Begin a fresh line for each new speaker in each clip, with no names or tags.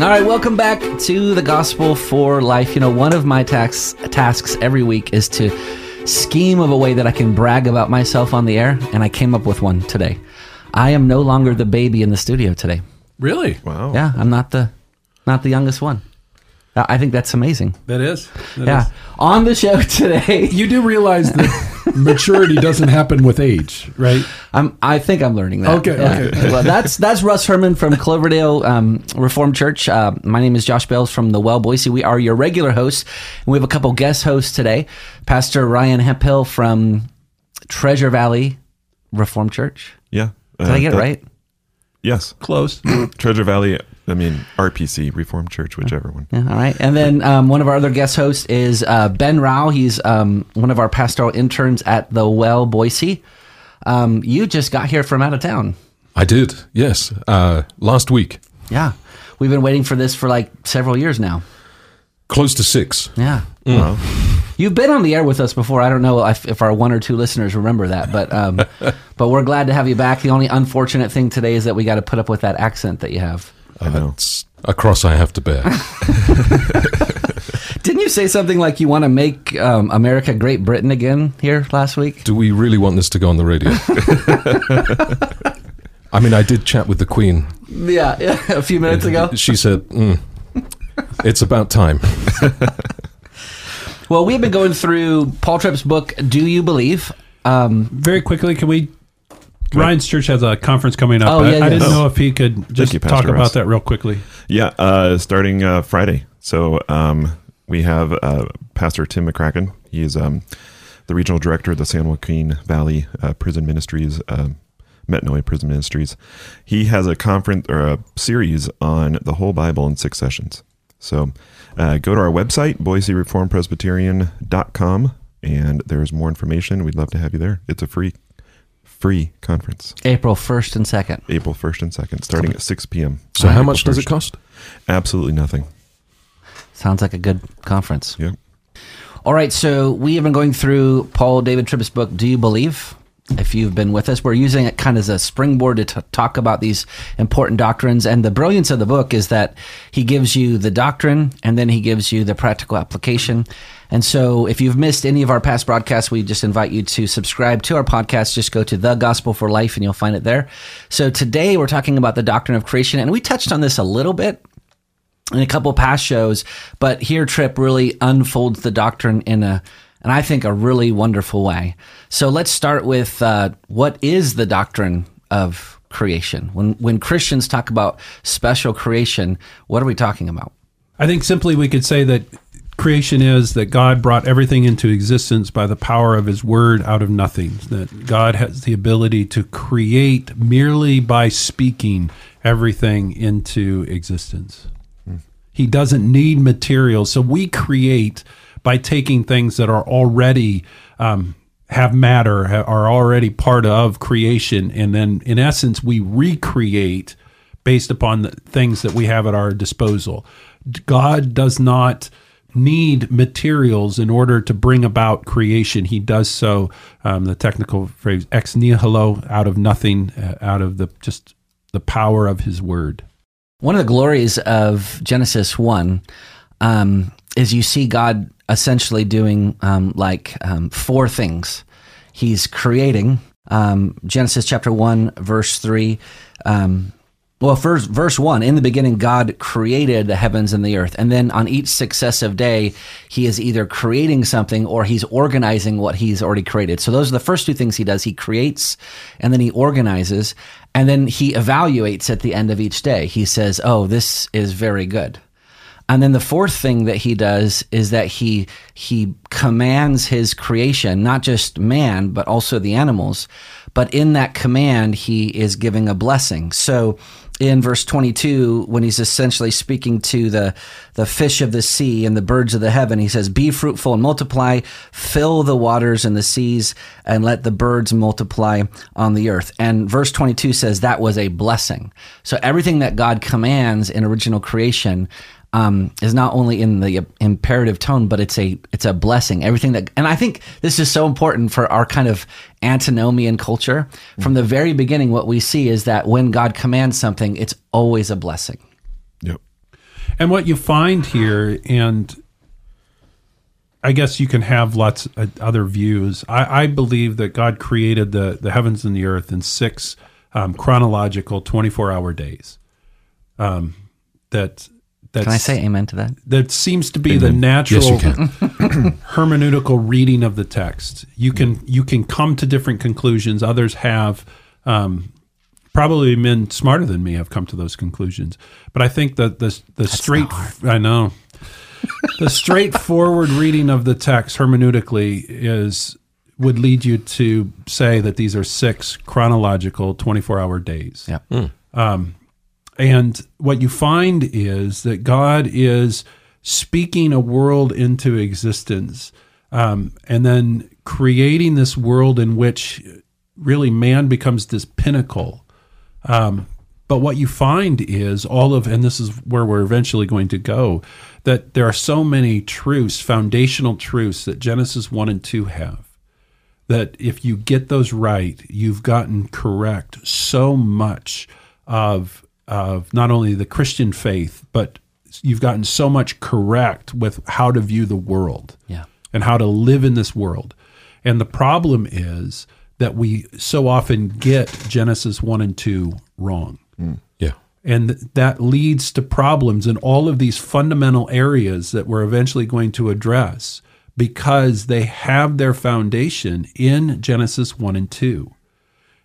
All right, welcome back to the Gospel for Life. You know, one of my tax, tasks every week is to scheme of a way that I can brag about myself on the air, and I came up with one today. I am no longer the baby in the studio today.
Really?
Wow.
Yeah, I'm not the not the youngest one. I I think that's amazing.
That is. That
Yeah.
is.
On the show today,
You do realize that maturity doesn't happen with age, right?
I'm, I think I'm learning that.
Okay,
Yeah.
okay.
well, that's that's Russ Herman from Cloverdale um, Reformed Church. Uh, my name is Josh Bales from the Well Boise. We are your regular hosts, and we have a couple guest hosts today. Pastor Ryan Hemphill from Treasure Valley Reformed Church.
Yeah.
Did I get it right?
Yes.
Close.
Treasure Valley, I mean, RPC, Reformed Church, whichever one.
Yeah, all right. And then um, one of our other guest hosts is uh, Ben Rao. He's um, one of our pastoral interns at the Well Boise. Um, you just got here from out of town.
I did, yes. Uh, last week,
Yeah. We've been waiting for this for like several years now.
close to six.
Yeah.
Wow.
You've been on the air with us before. I don't know if, if our one or two listeners remember that, but um, but we're glad to have you back. The only unfortunate thing today is that we got to put up with that accent that you have.
I know.
It's a cross I have to bear.
Didn't you say something like you want to make um, America Great Britain again here last week?
Do we really want this to go on the radio? I mean, I did chat with the Queen.
Yeah, yeah a few minutes ago.
She said, mm, it's about time.
Well, we've been going through Paul Tripp's book, Do You Believe? Um,
Very quickly, can we? Ryan's church has a conference coming up.
Oh,
I,
yeah,
I didn't
yes.
know if he could just
you,
talk
Pastor
about
Russ.
that real quickly.
Yeah. Uh, starting uh, Friday. So um, we have uh, Pastor Tim McCracken. He's um, the regional director of the San Joaquin Valley uh, Prison Ministries, uh, Metanoia Prison Ministries. He has a conference or a series on the whole Bible in six sessions. So uh, go to our website, boisereformpresbyterian.com, and there's more information. We'd love to have you there. It's a free, free conference.
April 1st and 2nd.
April 1st and 2nd, starting at 6 p.m.
So, how
April
much does it cost?
Absolutely nothing.
Sounds like a good conference.
Yep.
All right, so we have been going through Paul David Tripp's book, Do You Believe? If you've been with us, we're using it kind of as a springboard to t- talk about these important doctrines. And the brilliance of the book is that he gives you the doctrine and then he gives you the practical application. And so if you've missed any of our past broadcasts, we just invite you to subscribe to our podcast. Just go to The Gospel for Life and you'll find it there. So today we're talking about the doctrine of creation. And we touched on this a little bit in a couple past shows, but here Tripp really unfolds the doctrine in a, and I think a really wonderful way. So let's start with uh, what is the doctrine of creation? When when Christians talk about special creation, what are we talking about?
I think simply we could say that creation is that God brought everything into existence by the power of His Word out of nothing. That God has the ability to create merely by speaking everything into existence. He doesn't need materials. So we create by taking things that are already um, have matter, are already part of creation, and then in essence we recreate based upon the things that we have at our disposal. God does not need materials in order to bring about creation. He does so, um, the technical phrase, ex nihilo, out of nothing, uh, out of the just the power of His Word.
One of the glories of Genesis 1 um, is you see God essentially doing um, like um, four things. He's creating, um, Genesis chapter 1, verse 3. Um, well, first, verse 1 In the beginning, God created the heavens and the earth. And then on each successive day, he is either creating something or he's organizing what he's already created. So those are the first two things he does. He creates and then he organizes and then he evaluates at the end of each day. He says, Oh, this is very good. And then the fourth thing that he does is that he he commands his creation, not just man, but also the animals. But in that command, he is giving a blessing. So in verse 22 when he's essentially speaking to the the fish of the sea and the birds of the heaven he says be fruitful and multiply fill the waters and the seas and let the birds multiply on the earth and verse 22 says that was a blessing so everything that god commands in original creation um, is not only in the imperative tone, but it's a it's a blessing. Everything that, and I think this is so important for our kind of antinomian culture. From the very beginning, what we see is that when God commands something, it's always a blessing.
Yep.
And what you find here, and I guess you can have lots of other views. I, I believe that God created the, the heavens and the earth in six um, chronological 24 hour days. Um, that that's,
Can I say amen to that?
that seems to be the natural
Yes,
hermeneutical reading of the text. You can you can come to different conclusions. Others have um, probably men smarter than me have come to those conclusions. But I think that the the straight I know the straightforward reading of the text hermeneutically is would lead you to say that these are six chronological 24 hour days.
Yeah.
And what you find is that God is speaking a world into existence um, and then creating this world in which really man becomes this pinnacle. Um, but what you find is all of, and this is where we're eventually going to go, that there are so many truths, foundational truths that Genesis 1 and 2 have that if you get those right, you've gotten correct so much of of not only the Christian faith, but you've gotten so much correct with how to view the world
Yeah.
and how to live in this world. And the problem is that we so often get Genesis 1 and 2 wrong. Hmm.
Yeah.
And that leads to problems in all of these fundamental areas that we're eventually going to address because they have their foundation in Genesis 1 and 2.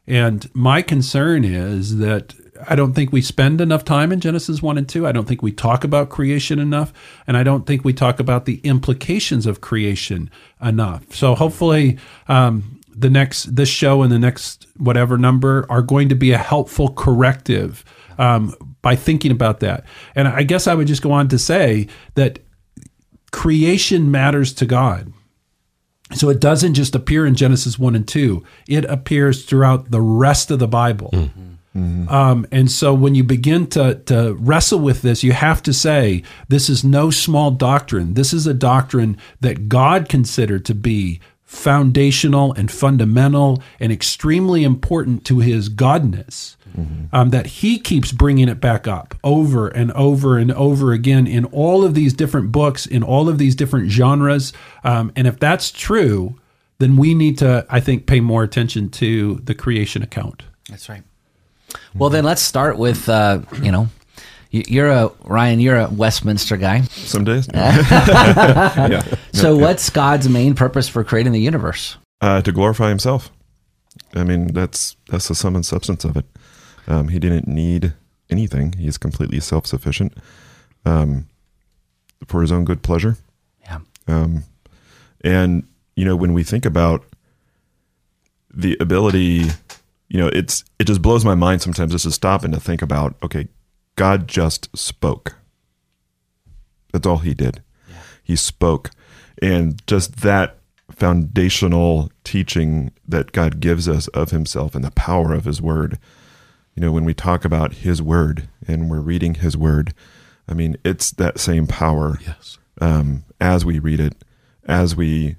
And my concern is that I don't think we spend enough time in Genesis 1 and 2. I don't think we talk about creation enough. And I don't think we talk about the implications of creation enough. So hopefully, um, the next, this show and the next whatever number are going to be a helpful corrective um, by thinking about that. And I guess I would just go on to say that creation matters to God. So it doesn't just appear in Genesis 1 and 2, it appears throughout the rest of the Bible. Um, and so when you begin to, to wrestle with this, you have to say, this is no small doctrine. This is a doctrine that God considered to be foundational and fundamental and extremely important to his godness. Um, that he keeps bringing it back up over and over and over again in all of these different books, in all of these different genres. Um, and if that's true, then we need to, I think, pay more attention to the creation account.
That's right. Well, then let's start with uh, you know, you- you're a Ryan. You're a Westminster guy.
Some days. yeah.
So, what's God's main purpose for creating the universe?
Uh, to glorify himself. I mean, that's that's the sum and substance of it. Um, he didn't need anything. He's completely self sufficient um, for his own good pleasure.
Yeah.
Um, and you know, when we think about the ability, you know, it's it just blows my mind sometimes just to stop and to think about, okay, God just spoke. That's all he did. He spoke. And just that foundational teaching that God gives us of himself and the power of his word. You know, when we talk about his word and we're reading his word, I mean, it's that same power
Yes.
um, as we read it, as we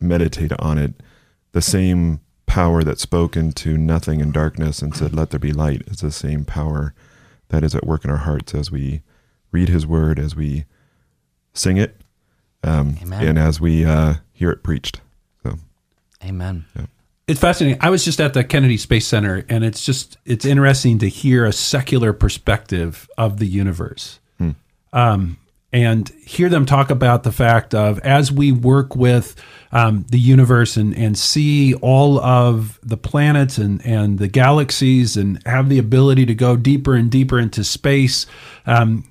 meditate on it, the same power that spoke into nothing and darkness and said, Let there be light, is the same power that is at work in our hearts as we read His Word, as we sing it, um, and as we uh, hear it preached. So,
Amen.
It's fascinating. I was just at the Kennedy Space Center, and it's just it's interesting to hear a secular perspective of the universe, um, and hear them talk about the fact of as we work with um, the universe and and see all of the planets and and the galaxies and have the ability to go deeper and deeper into space. Um,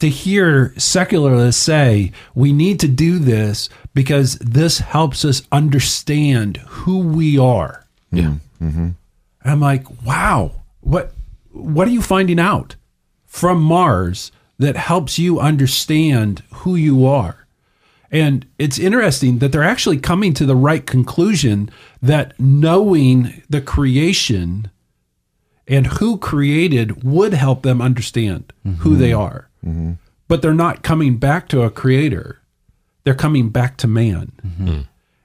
to hear secularists say we need to do this because this helps us understand who we are.
Yeah.
And I'm like, wow, what what are you finding out from Mars that helps you understand who you are? And it's interesting that they're actually coming to the right conclusion that knowing the creation and who created would help them understand who mm-hmm. they are. Mm-hmm. But they're not coming back to a creator. They're coming back to man. Mm-hmm. Hmm.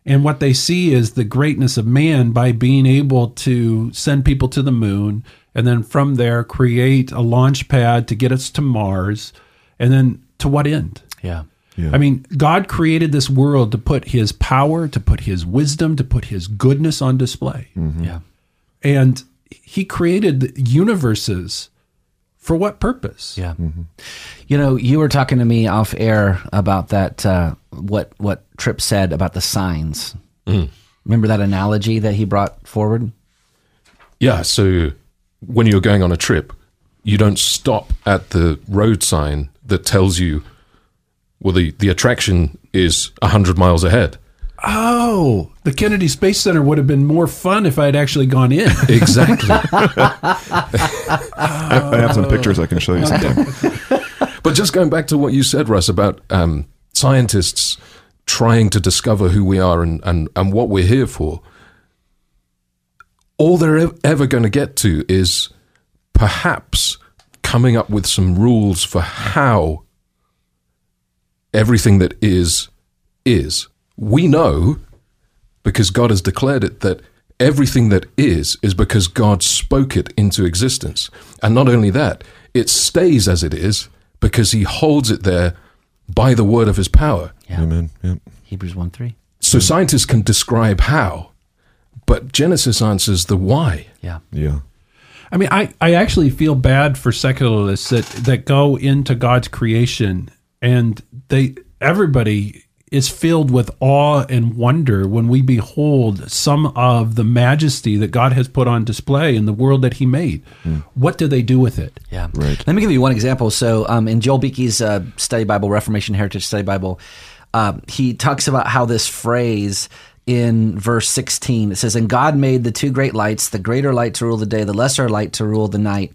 And what they see is the greatness of man by being able to send people to the moon and then from there create a launch pad to get us to Mars And then to what end?
Yeah.
Yeah.
I mean, God created this world to put his power, to put his wisdom, to put his goodness on display. Mm-hmm.
Yeah.
And he created the universes for what purpose?
Yeah. Mm-hmm. You know, you were talking to me off air about that, uh, what, what Tripp said about the signs. Mm. Remember that analogy that he brought forward?
Yeah, so when you're going on a trip, you don't stop at the road sign that tells you, well, the, the attraction is 100 miles ahead.
Oh, the Kennedy Space Center would have been more fun if I had actually gone in.
Exactly.
I, I have some pictures I can show you sometime.
but just going back to what you said, Russ, about um, scientists trying to discover who we are and, and, and what we're here for, all they're ever going to get to is perhaps coming up with some rules for how everything that is is. We know because God has declared it that everything that is is because God spoke it into existence. And not only that, it stays as it is because he holds it there by the word of his power.
Yeah.
Amen. Yep.
Hebrews 1 3.
So scientists can describe how, but Genesis answers the why.
Yeah.
Yeah.
I mean, I, I actually feel bad for secularists that, that go into God's creation and they everybody is filled with awe and wonder when we behold some of the majesty that God has put on display in the world that He made. What do they do with it?
Yeah.
Right.
Let me give you one example. So, um, in Joel Beeke's uh, study Bible, Reformation Heritage Study Bible, uh, he talks about how this phrase in verse 16 it says, And God made the two great lights, the greater light to rule the day, the lesser light to rule the night,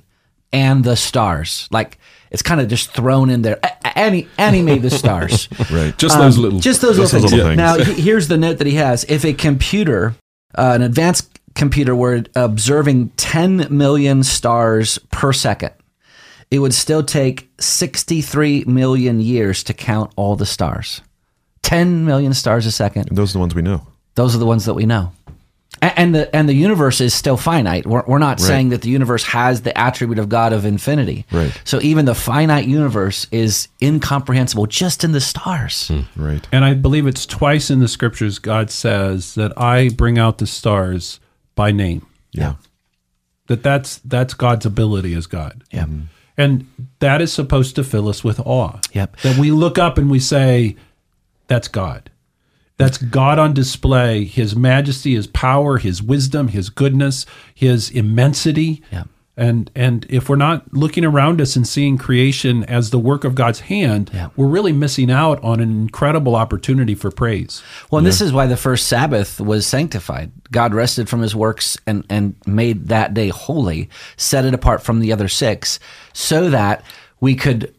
and the stars. Like, it's kind of just thrown in there. And he, and he made the stars.
Right.
Just those little
Um, Just those
Just
little
those
things.
little things.
Now, here's the note that he has. If a computer, uh, an advanced computer, were observing 10 million stars per second, it would still take 63 million years to count all the stars. 10 million stars a second.
And those are the ones we know.
Those are the ones that we know. And the and the universe is still finite. We're, we're not saying that the universe has the attribute of God of infinity.
Right.
So even the finite universe is incomprehensible just in the stars.
Hmm, right.
And I believe it's twice in the scriptures God says that I bring out the stars by name.
Yeah.
That that's that's God's ability as God.
Yeah. Mm-hmm.
And that is supposed to fill us with awe.
Yep.
That we look up and we say, that's God. That's God on display, his majesty, his power, his wisdom, his goodness, his immensity.
Yeah.
And and if we're not looking around us and seeing creation as the work of God's hand,
Yeah.
we're really missing out on an incredible opportunity for praise.
Well, and this is why the first Sabbath was sanctified. God rested from his works and, and made that day holy, set it apart from the other six, so that we could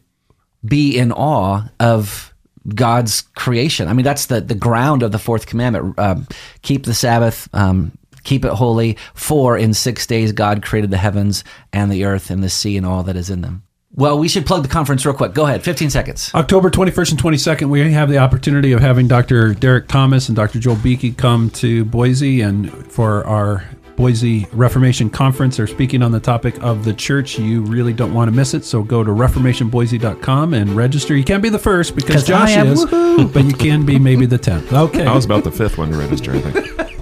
be in awe of God's creation. I mean, that's the, the ground of the fourth commandment. Um, keep the Sabbath, um, keep it holy. For in six days God created the heavens and the earth and the sea and all that is in them. Well, we should plug the conference real quick. Go ahead, 15 seconds.
October 21st and 22nd, we have the opportunity of having Dr. Derek Thomas and Dr. Joel Beeke come to Boise and for our Boise Reformation Conference. They're speaking on the topic of the church. You really don't want to miss it, so go to reformationboise.com and register. You can't be the first because
I
Josh
am.
is, but you can be maybe the 10th. Okay.
I was about the fifth one to register, I think.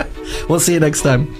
We'll see you next time.